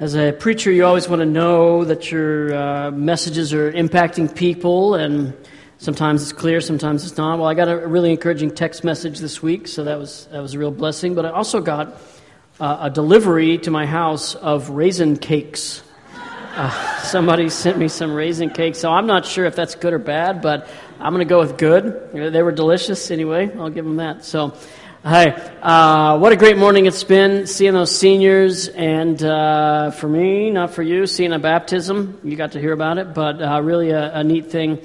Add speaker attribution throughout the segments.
Speaker 1: As a preacher, you always want to know that your uh, messages are impacting people, and sometimes it's clear, sometimes it's not. Well, I got a really encouraging text message this week, so that was, that was a real blessing. But I also got uh, a delivery to my house of raisin cakes. Uh, somebody sent me some raisin cakes, so I'm not sure if that's good or bad, but I'm going to go with good. They were delicious anyway, I'll give them that. So, Hi. Uh, what a great morning it's been seeing those seniors, and uh, for me, not for you, seeing a baptism. You got to hear about it, but uh, really a, a, neat thing,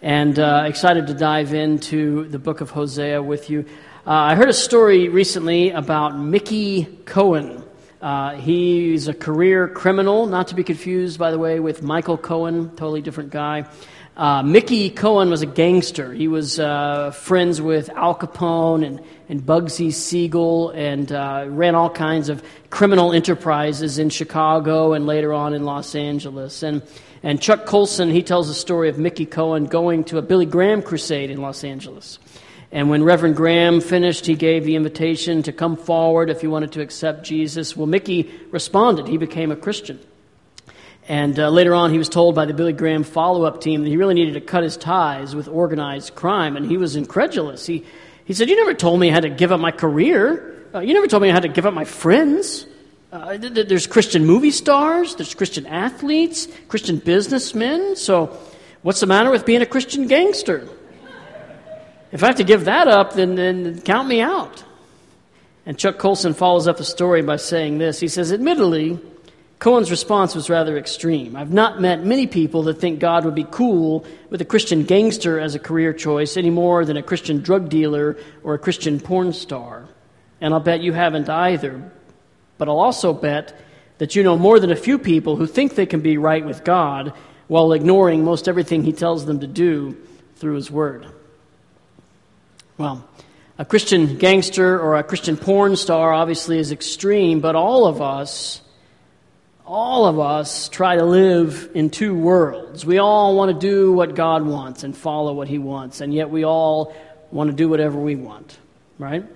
Speaker 1: and uh, excited to dive into the book of Hosea with you. Uh, I heard a story recently about Mickey Cohen. Uh, he's a career criminal, not to be confused, by the way, with Michael Cohen, totally different guy. Uh, Mickey Cohen was a gangster. He was uh, friends with Al Capone and, and Bugsy Siegel and uh, ran all kinds of criminal enterprises in Chicago and later on in Los Angeles. And, and Chuck Colson, he tells the story of Mickey Cohen going to a Billy Graham crusade in Los Angeles. And when Reverend Graham finished, he gave the invitation to come forward if you wanted to accept Jesus. Well, Mickey responded. He became a Christian. And uh, later on, he was told by the Billy Graham follow up team that he really needed to cut his ties with organized crime, and he was incredulous. He, he said, You never told me I had to give up my career. Uh, you never told me I had to give up my friends. Uh, th- th- there's Christian movie stars, there's Christian athletes, Christian businessmen. So, what's the matter with being a Christian gangster? If I have to give that up, then, then count me out. And Chuck Colson follows up the story by saying this He says, Admittedly, Cohen's response was rather extreme. I've not met many people that think God would be cool with a Christian gangster as a career choice any more than a Christian drug dealer or a Christian porn star. And I'll bet you haven't either. But I'll also bet that you know more than a few people who think they can be right with God while ignoring most everything He tells them to do through His Word. Well, a Christian gangster or a Christian porn star obviously is extreme, but all of us all of us try to live in two worlds. We all want to do what God wants and follow what He wants, and yet we all want to do whatever we want, right?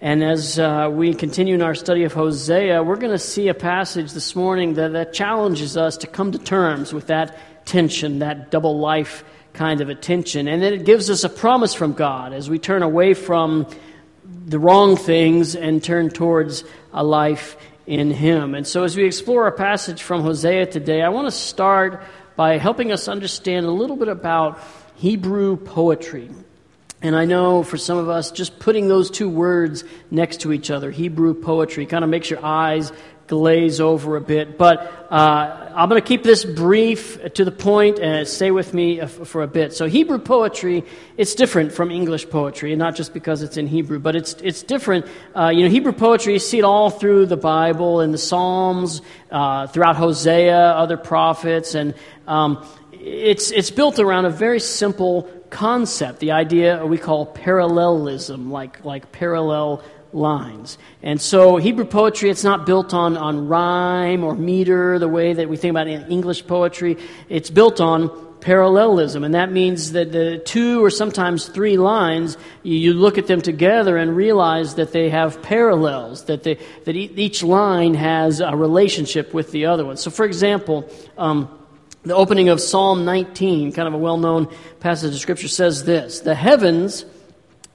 Speaker 1: And as uh, we continue in our study of Hosea, we're going to see a passage this morning that, that challenges us to come to terms with that tension, that double life kind of a tension. And then it gives us a promise from God as we turn away from the wrong things and turn towards a life in Him. And so, as we explore a passage from Hosea today, I want to start by helping us understand a little bit about Hebrew poetry. And I know for some of us, just putting those two words next to each other, Hebrew poetry, kind of makes your eyes glaze over a bit. But uh, I'm going to keep this brief to the point and stay with me for a bit. So Hebrew poetry, it's different from English poetry, and not just because it's in Hebrew, but it's it's different. Uh, you know, Hebrew poetry, you see it all through the Bible, in the Psalms, uh, throughout Hosea, other prophets, and um, it's it's built around a very simple concept, the idea we call parallelism, like like parallel lines. And so Hebrew poetry, it's not built on, on rhyme or meter the way that we think about in English poetry. It's built on parallelism. And that means that the two or sometimes three lines, you, you look at them together and realize that they have parallels, that, they, that each line has a relationship with the other one. So, for example, um, the opening of Psalm 19, kind of a well known passage of Scripture, says this The heavens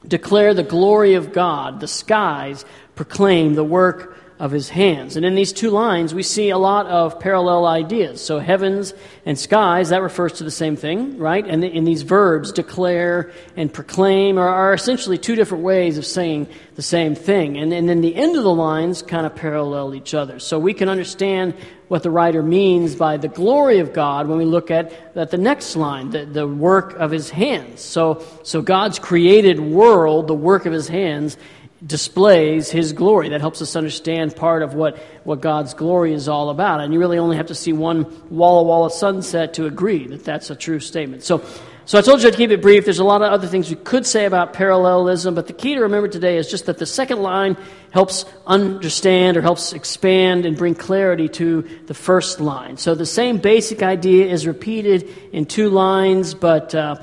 Speaker 1: declare the glory of God. The skies proclaim the work of his hands. And in these two lines, we see a lot of parallel ideas. So, heavens and skies, that refers to the same thing, right? And in these verbs, declare and proclaim, are, are essentially two different ways of saying the same thing. And, and then the end of the lines kind of parallel each other. So, we can understand what the writer means by the glory of God when we look at, at the next line, the, the work of his hands. So, so, God's created world, the work of his hands, displays his glory. That helps us understand part of what, what God's glory is all about. And you really only have to see one Walla Walla sunset to agree that that's a true statement. So, so I told you I'd keep it brief. There's a lot of other things we could say about parallelism, but the key to remember today is just that the second line helps understand or helps expand and bring clarity to the first line. So the same basic idea is repeated in two lines, but uh,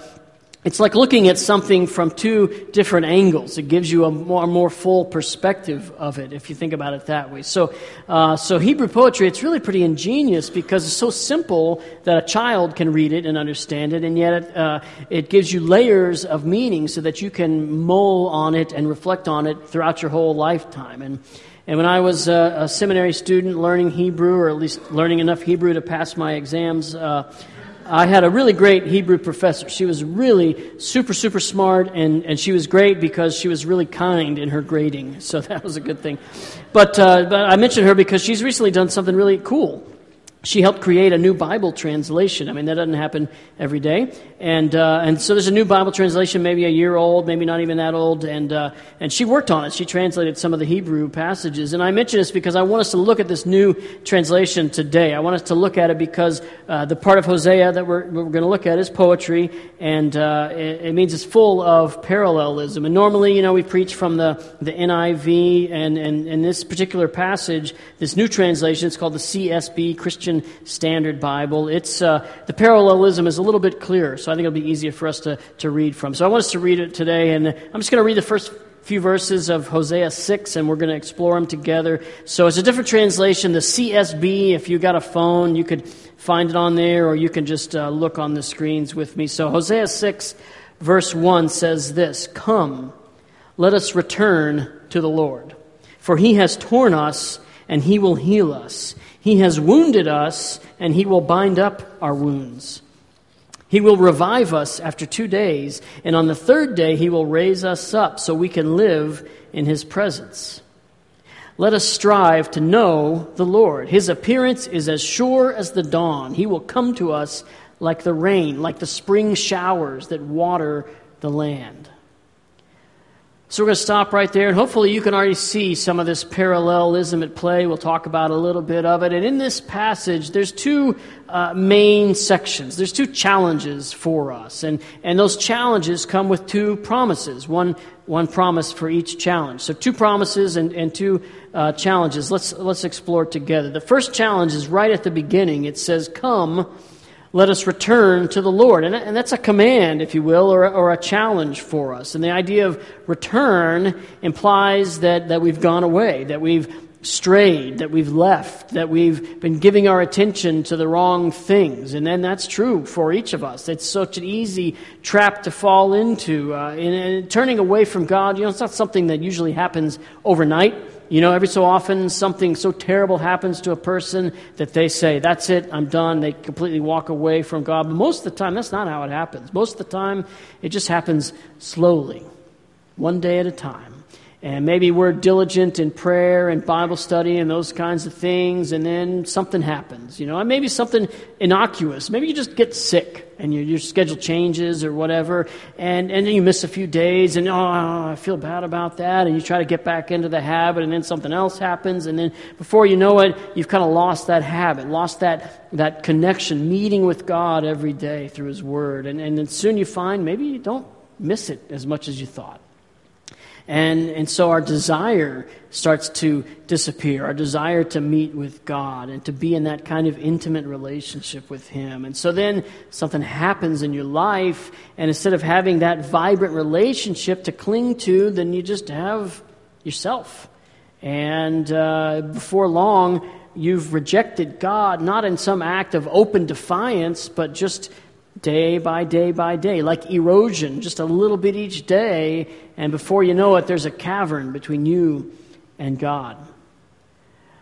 Speaker 1: it's like looking at something from two different angles. It gives you a more, more full perspective of it if you think about it that way. So, uh, so Hebrew poetry, it's really pretty ingenious because it's so simple that a child can read it and understand it, and yet it, uh, it gives you layers of meaning so that you can mull on it and reflect on it throughout your whole lifetime. And and when I was a, a seminary student learning Hebrew, or at least learning enough Hebrew to pass my exams, uh, I had a really great Hebrew professor. She was really super, super smart, and, and she was great because she was really kind in her grading. So that was a good thing. But, uh, but I mentioned her because she's recently done something really cool she helped create a new Bible translation. I mean, that doesn't happen every day. And, uh, and so there's a new Bible translation, maybe a year old, maybe not even that old. And, uh, and she worked on it. She translated some of the Hebrew passages. And I mention this because I want us to look at this new translation today. I want us to look at it because uh, the part of Hosea that we're, we're going to look at is poetry. And uh, it, it, means it's full of parallelism. And normally, you know, we preach from the, the NIV. And, and in this particular passage, this new translation, it's called the CSB, Christian Christian Standard Bible. It's, uh, the parallelism is a little bit clearer, so I think it'll be easier for us to, to read from. So I want us to read it today, and I'm just going to read the first few verses of Hosea 6, and we're going to explore them together. So it's a different translation. The CSB, if you got a phone, you could find it on there, or you can just uh, look on the screens with me. So Hosea 6, verse 1 says this Come, let us return to the Lord, for he has torn us, and he will heal us. He has wounded us, and He will bind up our wounds. He will revive us after two days, and on the third day He will raise us up so we can live in His presence. Let us strive to know the Lord. His appearance is as sure as the dawn. He will come to us like the rain, like the spring showers that water the land. So we're going to stop right there, and hopefully you can already see some of this parallelism at play. We'll talk about a little bit of it. And in this passage, there's two uh, main sections. There's two challenges for us, and and those challenges come with two promises. One one promise for each challenge. So two promises and and two uh, challenges. Let's let's explore together. The first challenge is right at the beginning. It says, "Come." Let us return to the Lord. And, and that's a command, if you will, or, or, a challenge for us. And the idea of return implies that, that we've gone away, that we've strayed, that we've left, that we've been giving our attention to the wrong things. And then that's true for each of us. It's such an easy trap to fall into. Uh, and, and turning away from God, you know, it's not something that usually happens overnight. You know, every so often something so terrible happens to a person that they say, That's it, I'm done. They completely walk away from God. But most of the time, that's not how it happens. Most of the time, it just happens slowly, one day at a time. And maybe we're diligent in prayer and Bible study and those kinds of things, and then something happens, you know, and maybe something innocuous. Maybe you just get sick and your, your schedule changes or whatever, and, and then you miss a few days, and oh, I feel bad about that, and you try to get back into the habit, and then something else happens, and then before you know it, you've kind of lost that habit, lost that, that connection, meeting with God every day through His Word, and, and then soon you find maybe you don't miss it as much as you thought. And, and so our desire starts to disappear, our desire to meet with God and to be in that kind of intimate relationship with Him. And so then something happens in your life, and instead of having that vibrant relationship to cling to, then you just have yourself. And uh, before long, you've rejected God, not in some act of open defiance, but just day by day by day, like erosion, just a little bit each day, and before you know it, there's a cavern between you and God.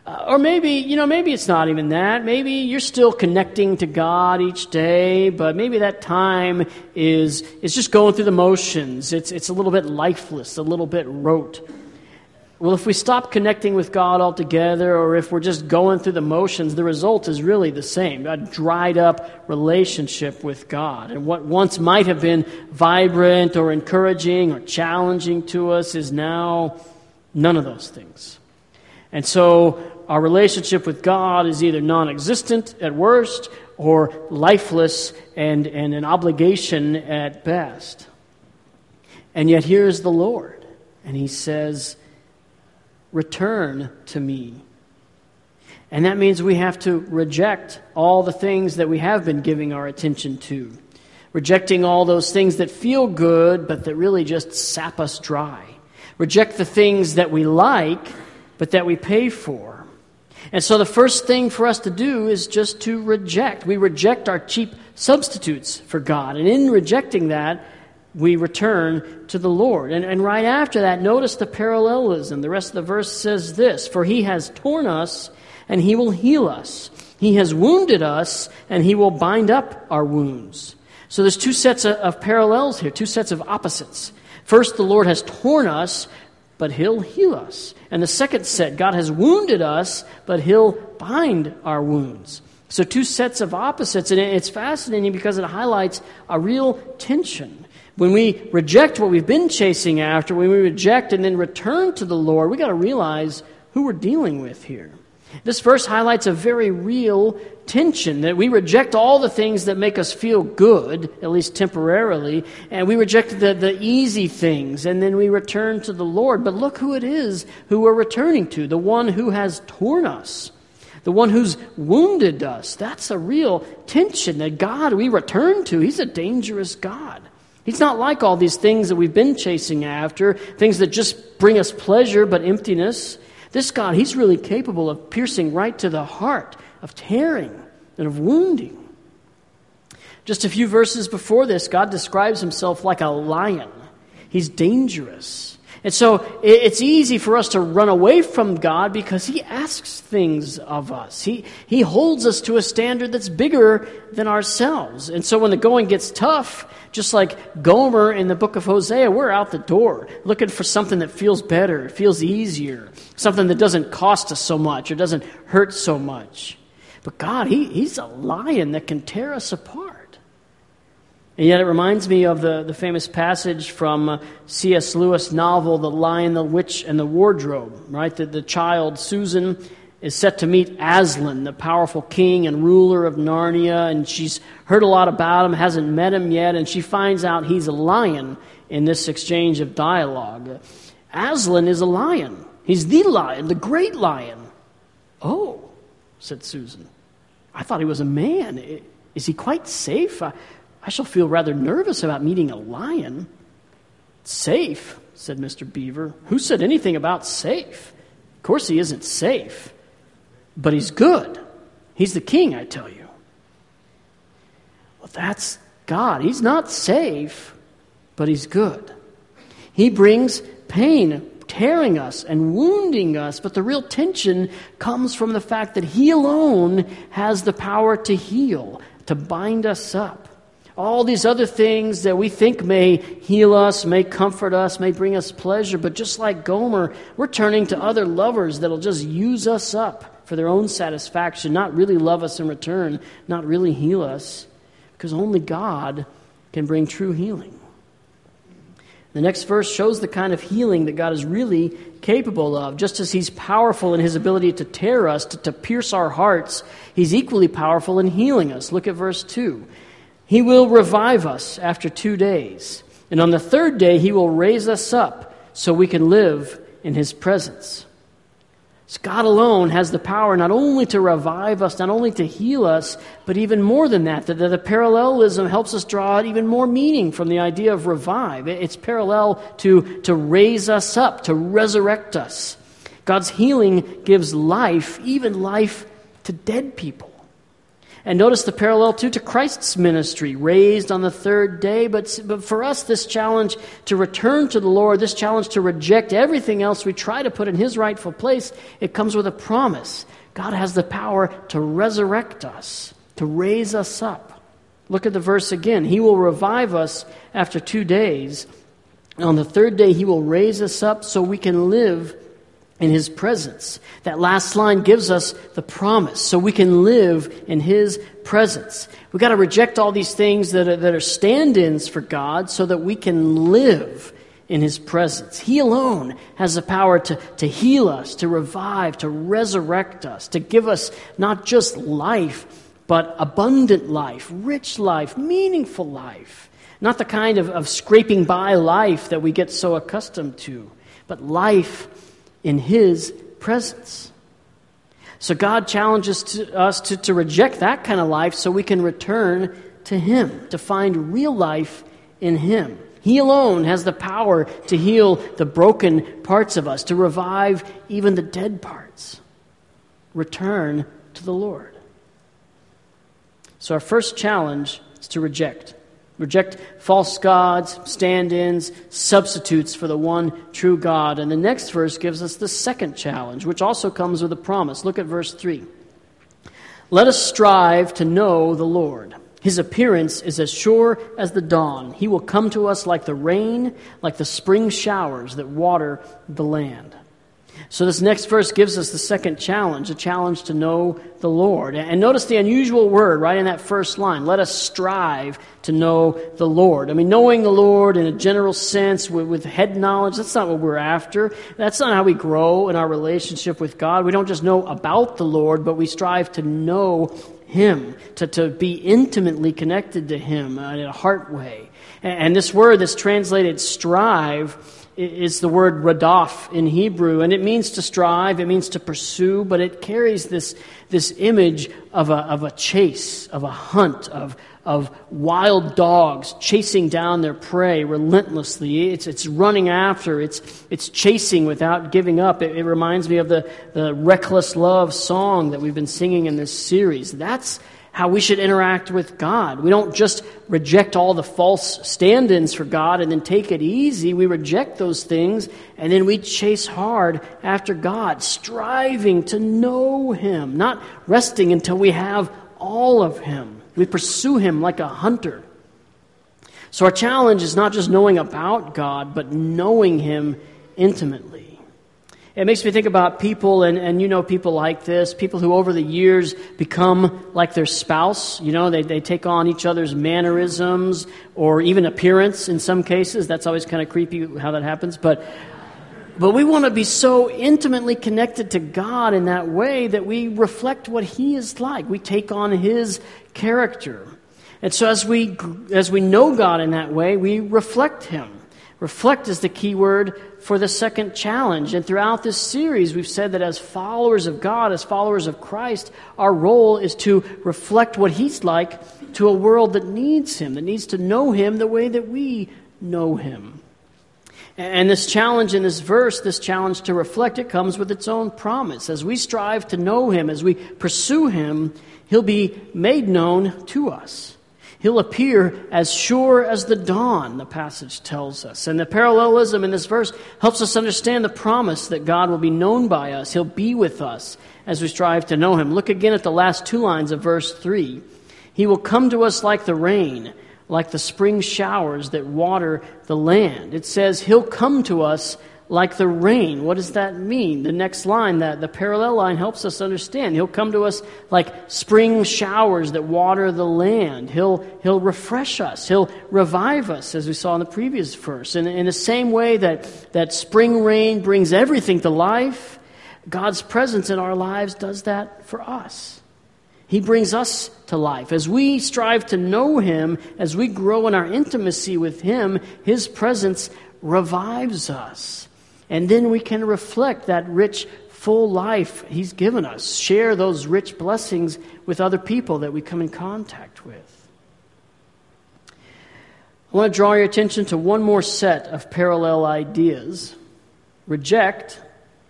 Speaker 1: Uh, or maybe, you know, maybe it's not even that. Maybe you're still connecting to God each day, but maybe that time is, is just going through the motions. It's, it's a little bit lifeless, a little bit rote. Well, if we stop connecting with God altogether, or if we're just going through the motions, the result is really the same a dried up relationship with God. And what once might have been vibrant or encouraging or challenging to us is now none of those things. And so our relationship with God is either non existent at worst or lifeless and, and an obligation at best. And yet, here's the Lord, and He says, Return to me. And that means we have to reject all the things that we have been giving our attention to. rejecting all those things that feel good but that really just sap us dry. Reject the things that we like but that we pay for. And so the first thing for us to do is just to reject. We reject our cheap substitutes for God. And in rejecting that, we return to the Lord. And, and right after that, notice the parallelism. The rest of the verse says this For he has torn us, and he will heal us. He has wounded us, and he will bind up our wounds. So there's two sets of, of parallels here, two sets of opposites. First, the Lord has torn us, but he'll heal us. And the second set, God has wounded us, but he'll bind our wounds. So, two sets of opposites, and it's fascinating because it highlights a real tension. When we reject what we've been chasing after, when we reject and then return to the Lord, we've got to realize who we're dealing with here. This verse highlights a very real tension that we reject all the things that make us feel good, at least temporarily, and we reject the, the easy things, and then we return to the Lord. But look who it is who we're returning to the one who has torn us, the one who's wounded us. That's a real tension that God we return to. He's a dangerous God. He's not like all these things that we've been chasing after, things that just bring us pleasure but emptiness. This God, He's really capable of piercing right to the heart, of tearing and of wounding. Just a few verses before this, God describes Himself like a lion. He's dangerous. And so it's easy for us to run away from God because He asks things of us. He, he holds us to a standard that's bigger than ourselves. And so when the going gets tough, just like Gomer in the book of Hosea, we're out the door looking for something that feels better, feels easier, something that doesn't cost us so much or doesn't hurt so much. But God, he, He's a lion that can tear us apart. And yet it reminds me of the, the famous passage from uh, C.S. Lewis' novel, The Lion, the Witch, and the Wardrobe, right? That the child, Susan, is set to meet Aslan, the powerful king and ruler of Narnia, and she's heard a lot about him, hasn't met him yet, and she finds out he's a lion in this exchange of dialogue. Aslan is a lion. He's the lion, the great lion. Oh, said Susan. I thought he was a man. Is he quite safe? I, I shall feel rather nervous about meeting a lion. Safe, said Mr. Beaver. Who said anything about safe? Of course, he isn't safe. But he's good. He's the king, I tell you. Well, that's God. He's not safe, but he's good. He brings pain, tearing us and wounding us, but the real tension comes from the fact that he alone has the power to heal, to bind us up. All these other things that we think may heal us, may comfort us, may bring us pleasure, but just like Gomer, we're turning to other lovers that'll just use us up for their own satisfaction, not really love us in return, not really heal us, because only God can bring true healing. The next verse shows the kind of healing that God is really capable of. Just as He's powerful in His ability to tear us, to, to pierce our hearts, He's equally powerful in healing us. Look at verse 2. He will revive us after two days, and on the third day, He will raise us up so we can live in His presence. So God alone has the power not only to revive us, not only to heal us, but even more than that. That the parallelism helps us draw out even more meaning from the idea of revive. It's parallel to, to raise us up, to resurrect us. God's healing gives life, even life to dead people. And notice the parallel too to Christ's ministry, raised on the third day. But, but for us, this challenge to return to the Lord, this challenge to reject everything else we try to put in His rightful place, it comes with a promise. God has the power to resurrect us, to raise us up. Look at the verse again. He will revive us after two days. On the third day, He will raise us up so we can live in his presence. That last line gives us the promise so we can live in his presence. We've got to reject all these things that are, that are stand ins for God so that we can live in his presence. He alone has the power to, to heal us, to revive, to resurrect us, to give us not just life, but abundant life, rich life, meaningful life. Not the kind of, of scraping by life that we get so accustomed to, but life in His presence. So God challenges to us to, to reject that kind of life so we can return to Him, to find real life in Him. He alone has the power to heal the broken parts of us, to revive even the dead parts. Return to the Lord. So, our first challenge is to reject. Reject false gods, stand ins, substitutes for the one true God. And the next verse gives us the second challenge, which also comes with a promise. Look at verse 3. Let us strive to know the Lord. His appearance is as sure as the dawn. He will come to us like the rain, like the spring showers that water the land. So, this next verse gives us the second challenge, a challenge to know the Lord. And notice the unusual word right in that first line. Let us strive to know the Lord. I mean, knowing the Lord in a general sense with, with head knowledge, that's not what we're after. That's not how we grow in our relationship with God. We don't just know about the Lord, but we strive to know Him, to, to be intimately connected to Him uh, in a heart way. And, and this word that's translated strive is the word radaf in Hebrew, and it means to strive, it means to pursue, but it carries this, this image of a, of a chase, of a hunt, of, of wild dogs chasing down their prey relentlessly. It's, it's running after, it's, it's chasing without giving up. It, it reminds me of the, the reckless love song that we've been singing in this series. That's how we should interact with God. We don't just reject all the false stand ins for God and then take it easy. We reject those things and then we chase hard after God, striving to know Him, not resting until we have all of Him. We pursue Him like a hunter. So our challenge is not just knowing about God, but knowing Him intimately. It makes me think about people, and, and you know people like this, people who over the years become like their spouse. You know, they, they take on each other's mannerisms or even appearance in some cases. That's always kind of creepy how that happens. But, but we want to be so intimately connected to God in that way that we reflect what He is like. We take on His character. And so as we, as we know God in that way, we reflect Him. Reflect is the key word for the second challenge. And throughout this series, we've said that as followers of God, as followers of Christ, our role is to reflect what He's like to a world that needs Him, that needs to know Him the way that we know Him. And this challenge in this verse, this challenge to reflect, it comes with its own promise. As we strive to know Him, as we pursue Him, He'll be made known to us. He'll appear as sure as the dawn, the passage tells us. And the parallelism in this verse helps us understand the promise that God will be known by us. He'll be with us as we strive to know Him. Look again at the last two lines of verse 3. He will come to us like the rain, like the spring showers that water the land. It says, He'll come to us like the rain. What does that mean? The next line, that the parallel line helps us understand. He'll come to us like spring showers that water the land. He'll, he'll refresh us. He'll revive us, as we saw in the previous verse. And in the same way that, that spring rain brings everything to life, God's presence in our lives does that for us. He brings us to life. As we strive to know Him, as we grow in our intimacy with Him, His presence revives us. And then we can reflect that rich, full life He's given us, share those rich blessings with other people that we come in contact with. I want to draw your attention to one more set of parallel ideas reject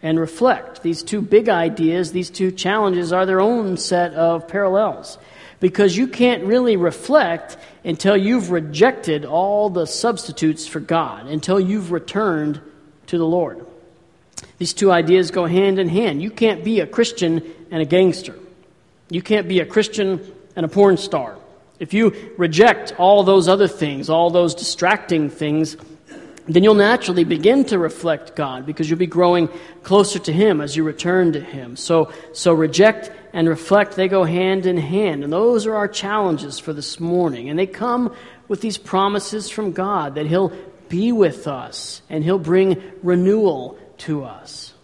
Speaker 1: and reflect. These two big ideas, these two challenges, are their own set of parallels. Because you can't really reflect until you've rejected all the substitutes for God, until you've returned to the Lord. These two ideas go hand in hand. You can't be a Christian and a gangster. You can't be a Christian and a porn star. If you reject all those other things, all those distracting things, then you'll naturally begin to reflect God because you'll be growing closer to Him as you return to Him. So, so reject and reflect, they go hand in hand. And those are our challenges for this morning. And they come with these promises from God that He'll be with us and He'll bring renewal to us.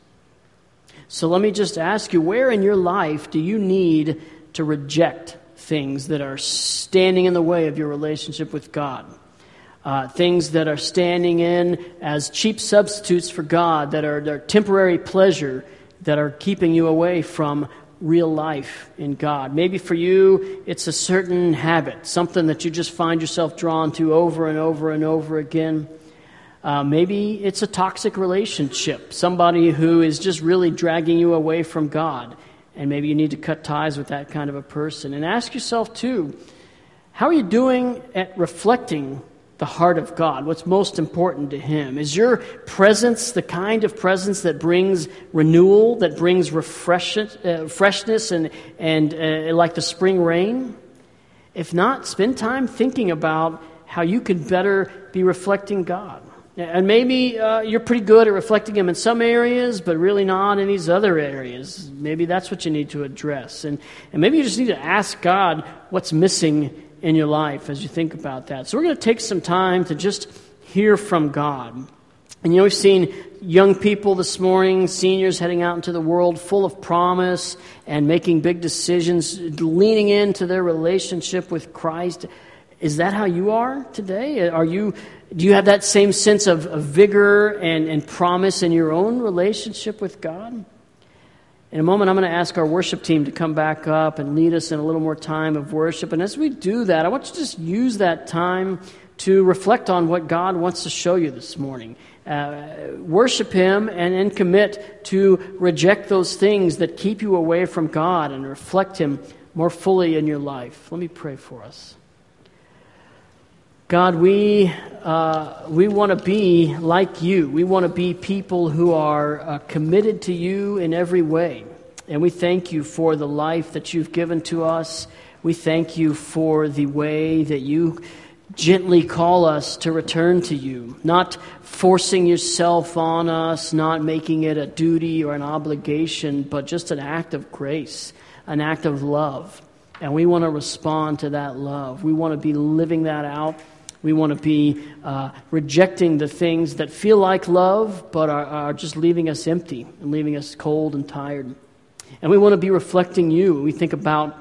Speaker 1: So let me just ask you where in your life do you need to reject things that are standing in the way of your relationship with God? Uh, things that are standing in as cheap substitutes for God, that are, that are temporary pleasure, that are keeping you away from real life in God. Maybe for you, it's a certain habit, something that you just find yourself drawn to over and over and over again. Uh, maybe it's a toxic relationship, somebody who is just really dragging you away from God. And maybe you need to cut ties with that kind of a person. And ask yourself, too, how are you doing at reflecting the heart of God? What's most important to Him? Is your presence the kind of presence that brings renewal, that brings refresh, uh, freshness, and, and uh, like the spring rain? If not, spend time thinking about how you could better be reflecting God. And maybe uh, you're pretty good at reflecting Him in some areas, but really not in these other areas. Maybe that's what you need to address. And, and maybe you just need to ask God what's missing in your life as you think about that. So we're going to take some time to just hear from God. And you know, we've seen young people this morning, seniors heading out into the world full of promise and making big decisions, leaning into their relationship with Christ. Is that how you are today? Are you, do you have that same sense of, of vigor and, and promise in your own relationship with God? In a moment, I'm going to ask our worship team to come back up and lead us in a little more time of worship. And as we do that, I want you to just use that time to reflect on what God wants to show you this morning. Uh, worship Him and then commit to reject those things that keep you away from God and reflect Him more fully in your life. Let me pray for us. God, we, uh, we want to be like you. We want to be people who are uh, committed to you in every way. And we thank you for the life that you've given to us. We thank you for the way that you gently call us to return to you, not forcing yourself on us, not making it a duty or an obligation, but just an act of grace, an act of love. And we want to respond to that love. We want to be living that out we want to be uh, rejecting the things that feel like love but are, are just leaving us empty and leaving us cold and tired. And we want to be reflecting you. We think about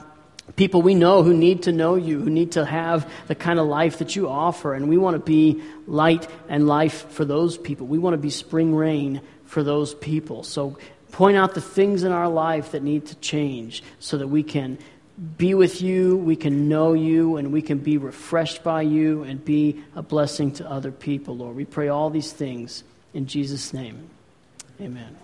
Speaker 1: people we know who need to know you, who need to have the kind of life that you offer. And we want to be light and life for those people. We want to be spring rain for those people. So point out the things in our life that need to change so that we can be with you, we can know you, and we can be refreshed by you and be a blessing to other people, Lord. We pray all these things in Jesus' name. Amen.